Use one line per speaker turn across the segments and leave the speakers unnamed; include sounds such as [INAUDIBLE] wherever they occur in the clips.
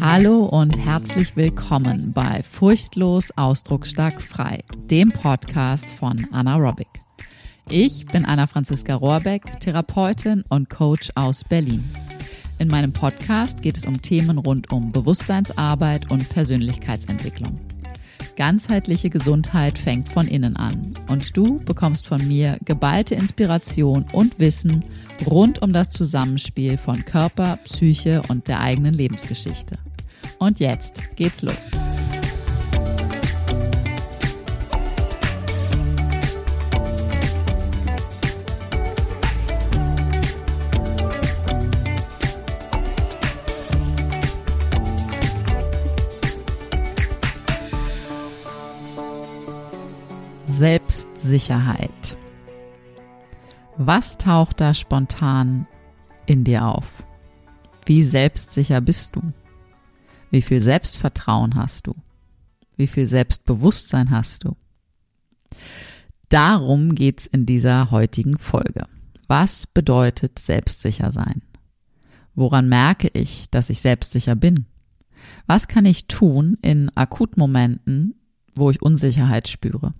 Hallo und herzlich willkommen bei Furchtlos Ausdrucksstark Frei, dem Podcast von Anna Robic. Ich bin Anna Franziska Rohrbeck, Therapeutin und Coach aus Berlin. In meinem Podcast geht es um Themen rund um Bewusstseinsarbeit und Persönlichkeitsentwicklung. Ganzheitliche Gesundheit fängt von innen an und du bekommst von mir geballte Inspiration und Wissen rund um das Zusammenspiel von Körper, Psyche und der eigenen Lebensgeschichte. Und jetzt geht's los. Selbstsicherheit. Was taucht da spontan in dir auf? Wie selbstsicher bist du? Wie viel Selbstvertrauen hast du? Wie viel Selbstbewusstsein hast du? Darum geht's in dieser heutigen Folge. Was bedeutet selbstsicher sein? Woran merke ich, dass ich selbstsicher bin? Was kann ich tun in Akutmomenten, wo ich Unsicherheit spüre?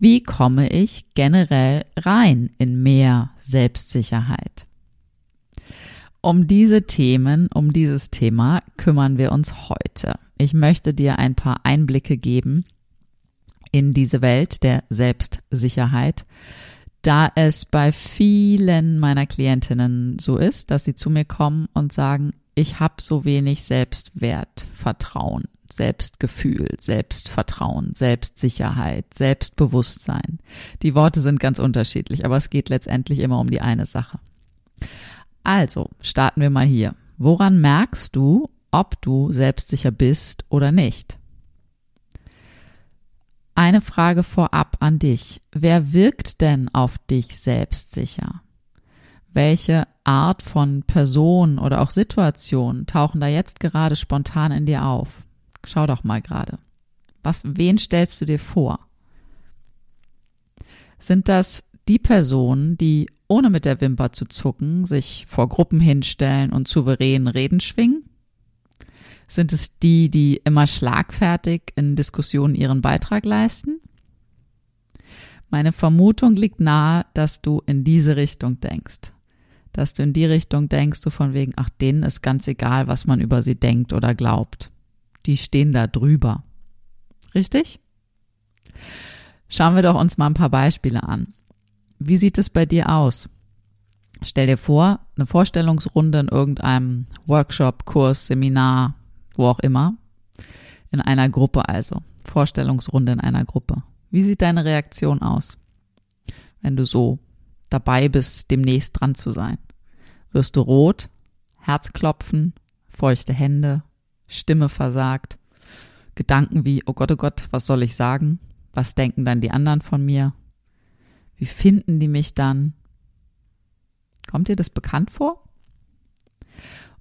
Wie komme ich generell rein in mehr Selbstsicherheit? Um diese Themen, um dieses Thema kümmern wir uns heute. Ich möchte dir ein paar Einblicke geben in diese Welt der Selbstsicherheit, da es bei vielen meiner Klientinnen so ist, dass sie zu mir kommen und sagen, ich habe so wenig Selbstwertvertrauen. Selbstgefühl, Selbstvertrauen, Selbstsicherheit, Selbstbewusstsein. Die Worte sind ganz unterschiedlich, aber es geht letztendlich immer um die eine Sache. Also, starten wir mal hier. Woran merkst du, ob du selbstsicher bist oder nicht? Eine Frage vorab an dich. Wer wirkt denn auf dich selbstsicher? Welche Art von Person oder auch Situation tauchen da jetzt gerade spontan in dir auf? Schau doch mal gerade. Was, wen stellst du dir vor? Sind das die Personen, die ohne mit der Wimper zu zucken sich vor Gruppen hinstellen und souverän Reden schwingen? Sind es die, die immer schlagfertig in Diskussionen ihren Beitrag leisten? Meine Vermutung liegt nahe, dass du in diese Richtung denkst. Dass du in die Richtung denkst, so von wegen, ach, denen ist ganz egal, was man über sie denkt oder glaubt die stehen da drüber. Richtig? Schauen wir doch uns mal ein paar Beispiele an. Wie sieht es bei dir aus? Stell dir vor, eine Vorstellungsrunde in irgendeinem Workshop, Kurs, Seminar, wo auch immer. In einer Gruppe also. Vorstellungsrunde in einer Gruppe. Wie sieht deine Reaktion aus, wenn du so dabei bist, demnächst dran zu sein? Wirst du rot, Herzklopfen, feuchte Hände, Stimme versagt, Gedanken wie, oh Gott, oh Gott, was soll ich sagen? Was denken dann die anderen von mir? Wie finden die mich dann? Kommt dir das bekannt vor?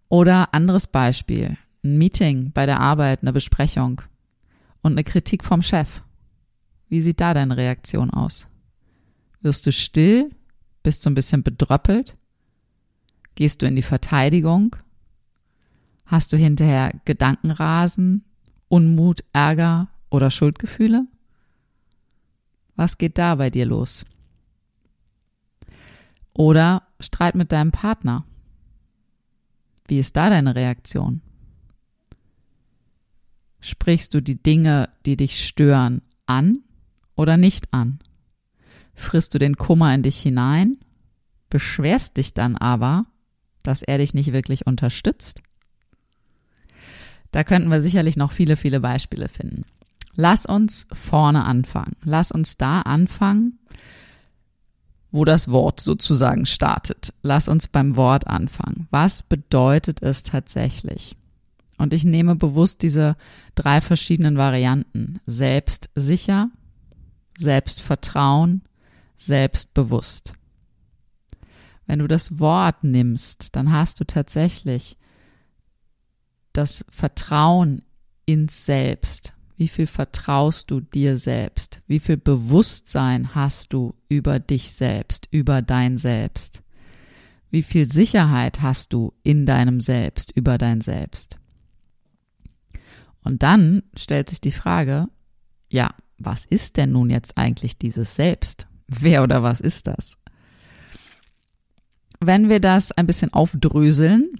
Oder anderes Beispiel, ein Meeting bei der Arbeit, eine Besprechung und eine Kritik vom Chef. Wie sieht da deine Reaktion aus? Wirst du still? Bist du ein bisschen bedröppelt? Gehst du in die Verteidigung? Hast du hinterher Gedankenrasen, Unmut, Ärger oder Schuldgefühle? Was geht da bei dir los? Oder Streit mit deinem Partner. Wie ist da deine Reaktion? Sprichst du die Dinge, die dich stören, an oder nicht an? Frisst du den Kummer in dich hinein, beschwerst dich dann aber, dass er dich nicht wirklich unterstützt? Da könnten wir sicherlich noch viele, viele Beispiele finden. Lass uns vorne anfangen. Lass uns da anfangen, wo das Wort sozusagen startet. Lass uns beim Wort anfangen. Was bedeutet es tatsächlich? Und ich nehme bewusst diese drei verschiedenen Varianten. Selbstsicher, Selbstvertrauen, selbstbewusst. Wenn du das Wort nimmst, dann hast du tatsächlich das Vertrauen ins Selbst. Wie viel vertraust du dir selbst? Wie viel Bewusstsein hast du über dich selbst, über dein Selbst? Wie viel Sicherheit hast du in deinem Selbst, über dein Selbst? Und dann stellt sich die Frage, ja, was ist denn nun jetzt eigentlich dieses Selbst? Wer oder was ist das? Wenn wir das ein bisschen aufdröseln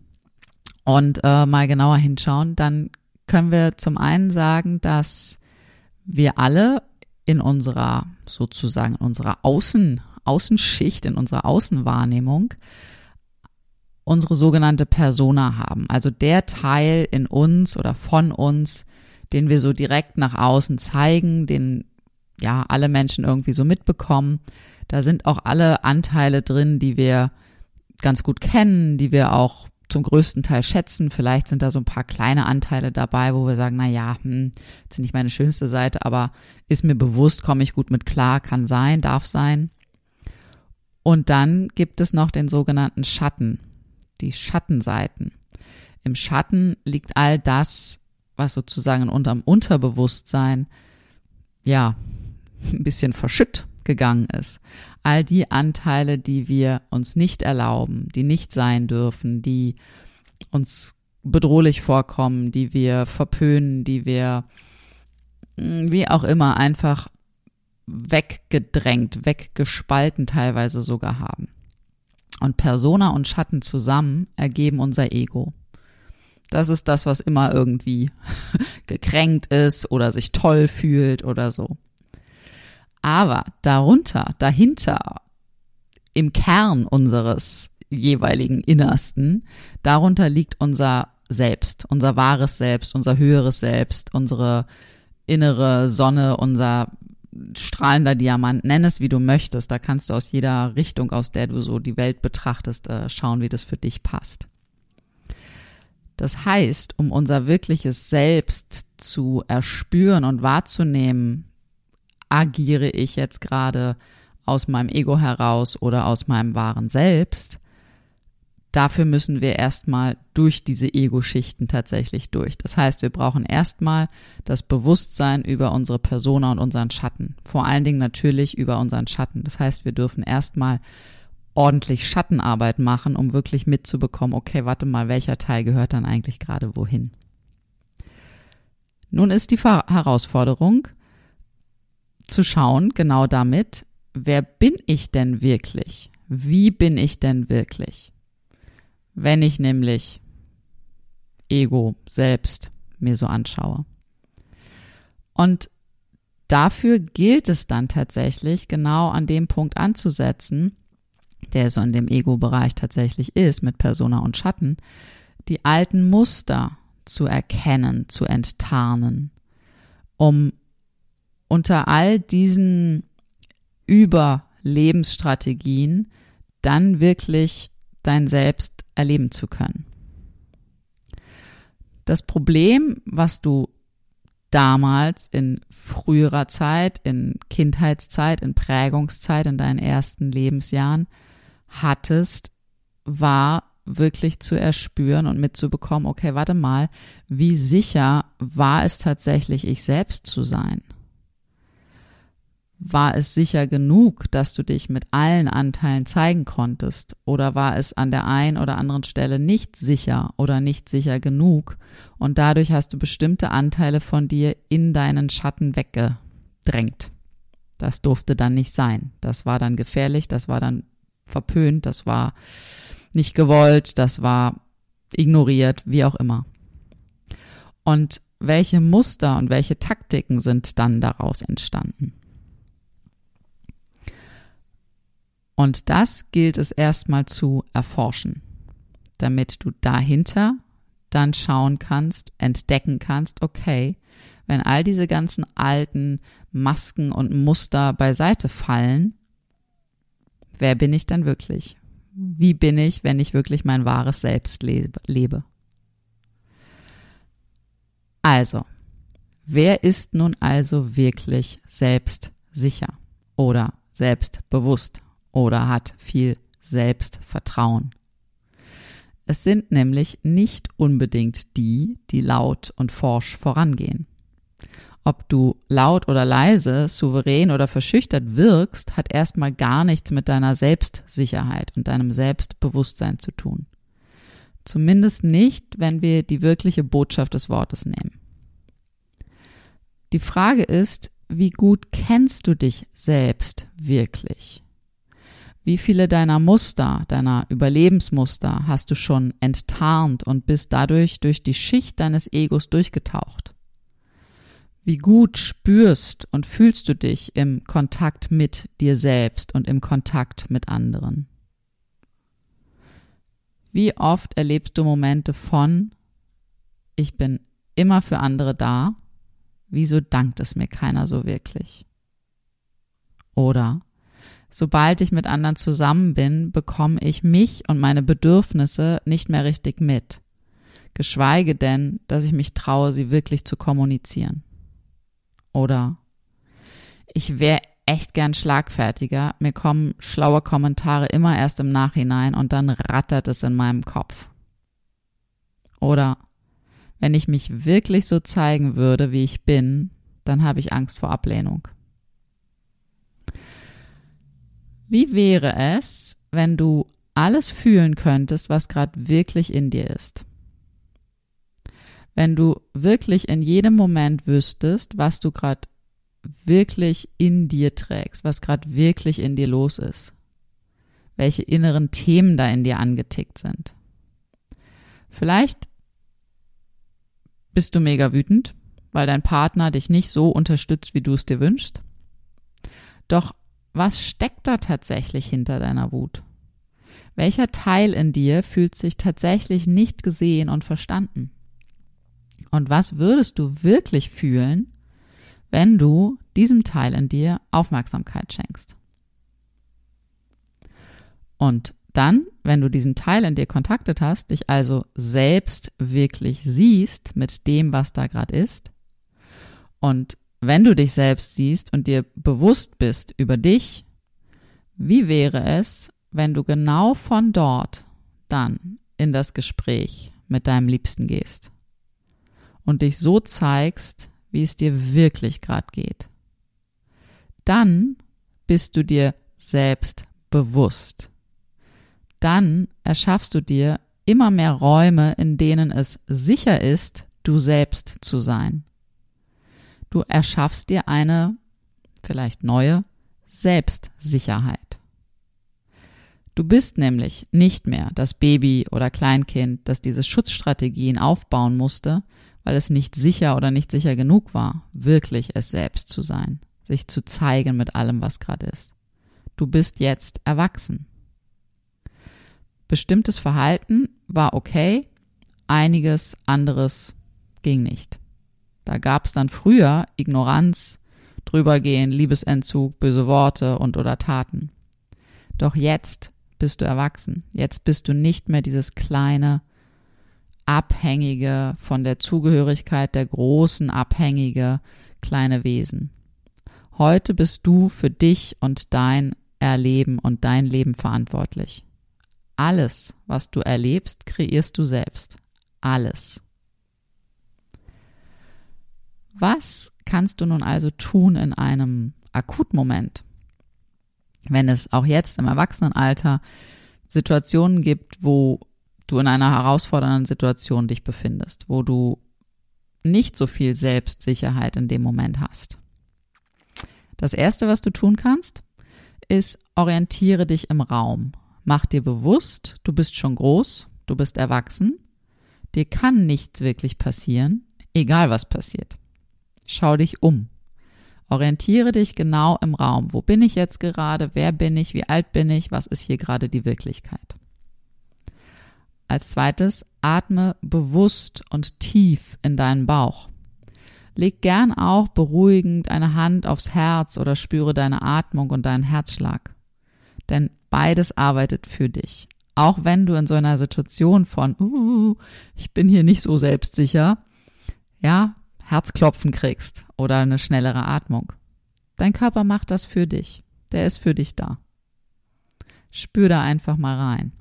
und äh, mal genauer hinschauen, dann können wir zum einen sagen, dass wir alle in unserer sozusagen in unserer Außen, Außenschicht, in unserer Außenwahrnehmung unsere sogenannte Persona haben. Also der Teil in uns oder von uns, den wir so direkt nach außen zeigen, den ja alle Menschen irgendwie so mitbekommen. Da sind auch alle Anteile drin, die wir ganz gut kennen, die wir auch zum größten Teil schätzen. Vielleicht sind da so ein paar kleine Anteile dabei, wo wir sagen, na ja, hm, ist nicht meine schönste Seite, aber ist mir bewusst, komme ich gut mit klar, kann sein, darf sein. Und dann gibt es noch den sogenannten Schatten, die Schattenseiten. Im Schatten liegt all das, was sozusagen unterm Unterbewusstsein, ja, [LAUGHS] ein bisschen verschütt gegangen ist. All die Anteile, die wir uns nicht erlauben, die nicht sein dürfen, die uns bedrohlich vorkommen, die wir verpönen, die wir hm, wie auch immer einfach weggedrängt, weggespalten teilweise sogar haben. Und Persona und Schatten zusammen ergeben unser Ego. Das ist das, was immer irgendwie [LAUGHS] gekränkt ist oder sich toll fühlt oder so. Aber darunter, dahinter, im Kern unseres jeweiligen Innersten, darunter liegt unser Selbst, unser wahres Selbst, unser höheres Selbst, unsere innere Sonne, unser strahlender Diamant, nenn es wie du möchtest. Da kannst du aus jeder Richtung, aus der du so die Welt betrachtest, äh, schauen, wie das für dich passt. Das heißt, um unser wirkliches Selbst zu erspüren und wahrzunehmen, agiere ich jetzt gerade aus meinem Ego heraus oder aus meinem wahren Selbst, dafür müssen wir erstmal durch diese Ego-Schichten tatsächlich durch. Das heißt, wir brauchen erstmal das Bewusstsein über unsere Persona und unseren Schatten. Vor allen Dingen natürlich über unseren Schatten. Das heißt, wir dürfen erstmal ordentlich Schattenarbeit machen, um wirklich mitzubekommen, okay, warte mal, welcher Teil gehört dann eigentlich gerade wohin. Nun ist die Herausforderung, zu schauen, genau damit, wer bin ich denn wirklich? Wie bin ich denn wirklich? Wenn ich nämlich Ego selbst mir so anschaue. Und dafür gilt es dann tatsächlich, genau an dem Punkt anzusetzen, der so in dem Ego-Bereich tatsächlich ist, mit Persona und Schatten, die alten Muster zu erkennen, zu enttarnen, um unter all diesen Überlebensstrategien dann wirklich dein Selbst erleben zu können. Das Problem, was du damals in früherer Zeit, in Kindheitszeit, in Prägungszeit, in deinen ersten Lebensjahren hattest, war wirklich zu erspüren und mitzubekommen, okay, warte mal, wie sicher war es tatsächlich, ich selbst zu sein? War es sicher genug, dass du dich mit allen Anteilen zeigen konntest? Oder war es an der einen oder anderen Stelle nicht sicher oder nicht sicher genug? Und dadurch hast du bestimmte Anteile von dir in deinen Schatten weggedrängt. Das durfte dann nicht sein. Das war dann gefährlich, das war dann verpönt, das war nicht gewollt, das war ignoriert, wie auch immer. Und welche Muster und welche Taktiken sind dann daraus entstanden? Und das gilt es erstmal zu erforschen, damit du dahinter dann schauen kannst, entdecken kannst, okay, wenn all diese ganzen alten Masken und Muster beiseite fallen, wer bin ich dann wirklich? Wie bin ich, wenn ich wirklich mein wahres Selbst lebe? Also, wer ist nun also wirklich selbstsicher oder selbstbewusst? Oder hat viel Selbstvertrauen. Es sind nämlich nicht unbedingt die, die laut und forsch vorangehen. Ob du laut oder leise, souverän oder verschüchtert wirkst, hat erstmal gar nichts mit deiner Selbstsicherheit und deinem Selbstbewusstsein zu tun. Zumindest nicht, wenn wir die wirkliche Botschaft des Wortes nehmen. Die Frage ist, wie gut kennst du dich selbst wirklich? Wie viele deiner Muster, deiner Überlebensmuster hast du schon enttarnt und bist dadurch durch die Schicht deines Egos durchgetaucht? Wie gut spürst und fühlst du dich im Kontakt mit dir selbst und im Kontakt mit anderen? Wie oft erlebst du Momente von, ich bin immer für andere da, wieso dankt es mir keiner so wirklich? Oder, sobald ich mit anderen zusammen bin, bekomme ich mich und meine Bedürfnisse nicht mehr richtig mit, geschweige denn, dass ich mich traue, sie wirklich zu kommunizieren. Oder ich wäre echt gern schlagfertiger. Mir kommen schlaue Kommentare immer erst im Nachhinein und dann rattert es in meinem Kopf. Oder wenn ich mich wirklich so zeigen würde, wie ich bin, dann habe ich Angst vor Ablehnung. Wie wäre es, wenn du alles fühlen könntest, was gerade wirklich in dir ist? wenn du wirklich in jedem Moment wüsstest, was du gerade wirklich in dir trägst, was gerade wirklich in dir los ist, welche inneren Themen da in dir angetickt sind. Vielleicht bist du mega wütend, weil dein Partner dich nicht so unterstützt, wie du es dir wünschst. Doch was steckt da tatsächlich hinter deiner Wut? Welcher Teil in dir fühlt sich tatsächlich nicht gesehen und verstanden? Und was würdest du wirklich fühlen, wenn du diesem Teil in dir Aufmerksamkeit schenkst? Und dann, wenn du diesen Teil in dir kontaktet hast, dich also selbst wirklich siehst mit dem, was da gerade ist, und wenn du dich selbst siehst und dir bewusst bist über dich, wie wäre es, wenn du genau von dort dann in das Gespräch mit deinem Liebsten gehst? und dich so zeigst, wie es dir wirklich gerade geht. Dann bist du dir selbst bewusst. Dann erschaffst du dir immer mehr Räume, in denen es sicher ist, du selbst zu sein. Du erschaffst dir eine, vielleicht neue, Selbstsicherheit. Du bist nämlich nicht mehr das Baby oder Kleinkind, das diese Schutzstrategien aufbauen musste, weil es nicht sicher oder nicht sicher genug war, wirklich es selbst zu sein, sich zu zeigen mit allem, was gerade ist. Du bist jetzt erwachsen. Bestimmtes Verhalten war okay, einiges anderes ging nicht. Da gab es dann früher Ignoranz, drübergehen, Liebesentzug, böse Worte und oder Taten. Doch jetzt bist du erwachsen. Jetzt bist du nicht mehr dieses kleine, abhängige, von der Zugehörigkeit der großen abhängige kleine Wesen. Heute bist du für dich und dein Erleben und dein Leben verantwortlich. Alles, was du erlebst, kreierst du selbst. Alles. Was kannst du nun also tun in einem Akutmoment, wenn es auch jetzt im Erwachsenenalter Situationen gibt, wo du in einer herausfordernden Situation dich befindest, wo du nicht so viel Selbstsicherheit in dem Moment hast. Das Erste, was du tun kannst, ist, orientiere dich im Raum. Mach dir bewusst, du bist schon groß, du bist erwachsen, dir kann nichts wirklich passieren, egal was passiert. Schau dich um. Orientiere dich genau im Raum. Wo bin ich jetzt gerade? Wer bin ich? Wie alt bin ich? Was ist hier gerade die Wirklichkeit? Als zweites, atme bewusst und tief in deinen Bauch. Leg gern auch beruhigend eine Hand aufs Herz oder spüre deine Atmung und deinen Herzschlag. Denn beides arbeitet für dich. Auch wenn du in so einer Situation von, uh, ich bin hier nicht so selbstsicher, ja, Herzklopfen kriegst oder eine schnellere Atmung. Dein Körper macht das für dich. Der ist für dich da. Spür da einfach mal rein.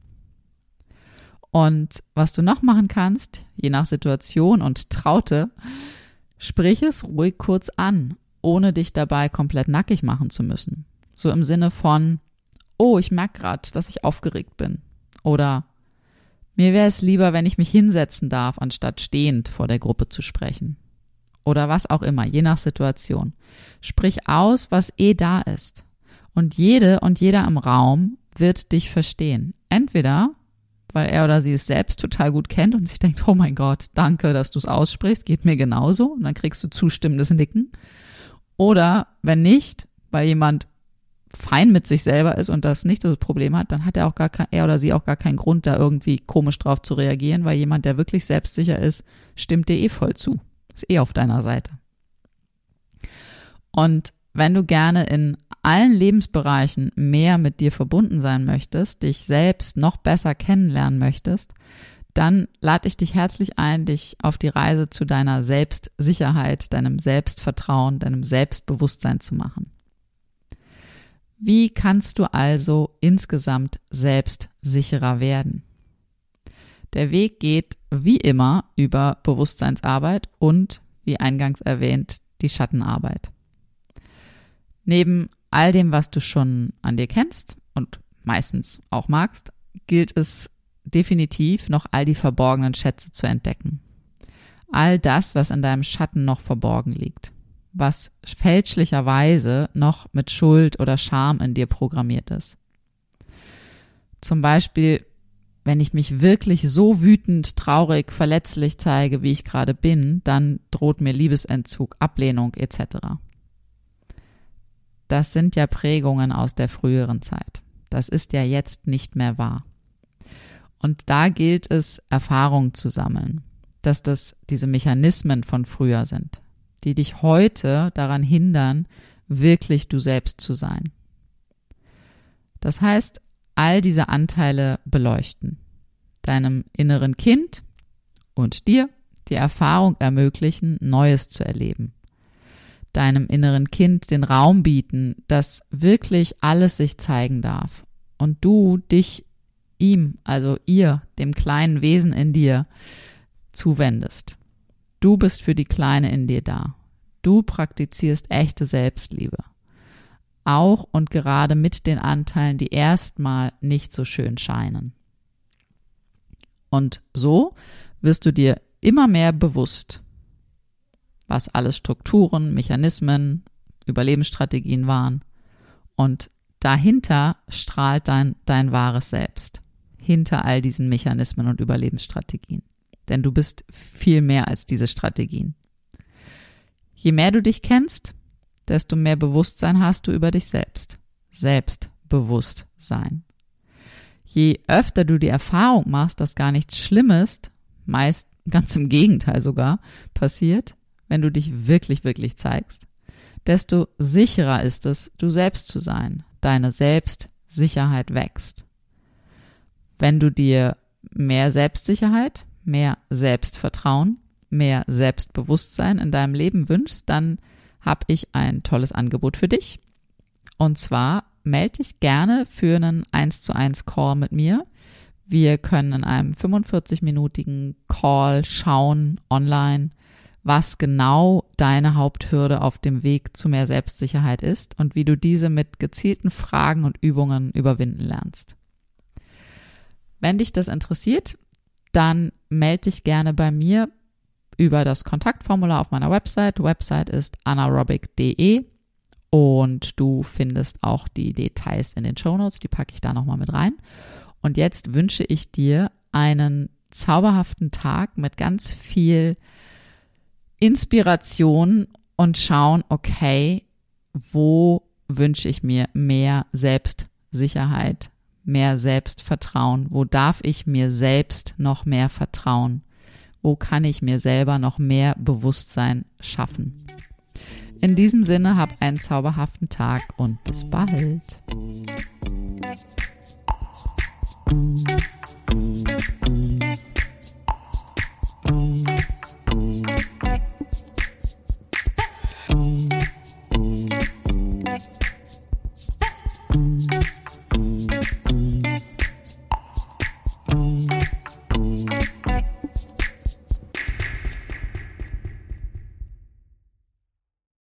Und was du noch machen kannst, je nach Situation und Traute, Sprich es ruhig kurz an, ohne dich dabei komplett nackig machen zu müssen. So im Sinne von, oh, ich merke gerade, dass ich aufgeregt bin. Oder mir wäre es lieber, wenn ich mich hinsetzen darf, anstatt stehend vor der Gruppe zu sprechen. Oder was auch immer, je nach Situation. Sprich aus, was eh da ist. Und jede und jeder im Raum wird dich verstehen. Entweder, weil er oder sie es selbst total gut kennt und sich denkt, oh mein Gott, danke, dass du es aussprichst, geht mir genauso. Und dann kriegst du zustimmendes Nicken. Oder wenn nicht, weil jemand fein mit sich selber ist und das nicht so das Problem hat, dann hat er auch gar kein, er oder sie auch gar keinen Grund, da irgendwie komisch drauf zu reagieren, weil jemand, der wirklich selbstsicher ist, stimmt dir eh voll zu. Ist eh auf deiner Seite. Und wenn du gerne in allen Lebensbereichen mehr mit dir verbunden sein möchtest, dich selbst noch besser kennenlernen möchtest, dann lade ich dich herzlich ein, dich auf die Reise zu deiner Selbstsicherheit, deinem Selbstvertrauen, deinem Selbstbewusstsein zu machen. Wie kannst du also insgesamt selbstsicherer werden? Der Weg geht wie immer über Bewusstseinsarbeit und, wie eingangs erwähnt, die Schattenarbeit. Neben all dem, was du schon an dir kennst und meistens auch magst, gilt es definitiv noch all die verborgenen Schätze zu entdecken. All das, was in deinem Schatten noch verborgen liegt was fälschlicherweise noch mit Schuld oder Scham in dir programmiert ist. Zum Beispiel, wenn ich mich wirklich so wütend, traurig, verletzlich zeige, wie ich gerade bin, dann droht mir Liebesentzug, Ablehnung etc. Das sind ja Prägungen aus der früheren Zeit. Das ist ja jetzt nicht mehr wahr. Und da gilt es, Erfahrung zu sammeln, dass das diese Mechanismen von früher sind die dich heute daran hindern, wirklich du selbst zu sein. Das heißt, all diese Anteile beleuchten, deinem inneren Kind und dir die Erfahrung ermöglichen, Neues zu erleben, deinem inneren Kind den Raum bieten, dass wirklich alles sich zeigen darf und du dich ihm, also ihr, dem kleinen Wesen in dir, zuwendest. Du bist für die Kleine in dir da. Du praktizierst echte Selbstliebe. Auch und gerade mit den Anteilen, die erstmal nicht so schön scheinen. Und so wirst du dir immer mehr bewusst, was alles Strukturen, Mechanismen, Überlebensstrategien waren. Und dahinter strahlt dein, dein wahres Selbst. Hinter all diesen Mechanismen und Überlebensstrategien. Denn du bist viel mehr als diese Strategien. Je mehr du dich kennst, desto mehr Bewusstsein hast du über dich selbst. Selbstbewusstsein. Je öfter du die Erfahrung machst, dass gar nichts Schlimmes, meist ganz im Gegenteil sogar, passiert, wenn du dich wirklich, wirklich zeigst, desto sicherer ist es, du selbst zu sein. Deine Selbstsicherheit wächst. Wenn du dir mehr Selbstsicherheit, mehr Selbstvertrauen, mehr Selbstbewusstsein in deinem Leben wünschst, dann habe ich ein tolles Angebot für dich. Und zwar melde dich gerne für einen 1 zu 1 Call mit mir. Wir können in einem 45-minütigen Call schauen online, was genau deine Haupthürde auf dem Weg zu mehr Selbstsicherheit ist und wie du diese mit gezielten Fragen und Übungen überwinden lernst. Wenn dich das interessiert, dann melde dich gerne bei mir über das Kontaktformular auf meiner Website. Website ist anaerobic.de und du findest auch die Details in den Show Notes, die packe ich da nochmal mit rein. Und jetzt wünsche ich dir einen zauberhaften Tag mit ganz viel Inspiration und schauen, okay, wo wünsche ich mir mehr Selbstsicherheit, mehr Selbstvertrauen, wo darf ich mir selbst noch mehr vertrauen wo kann ich mir selber noch mehr Bewusstsein schaffen. In diesem Sinne, hab einen zauberhaften Tag und bis bald.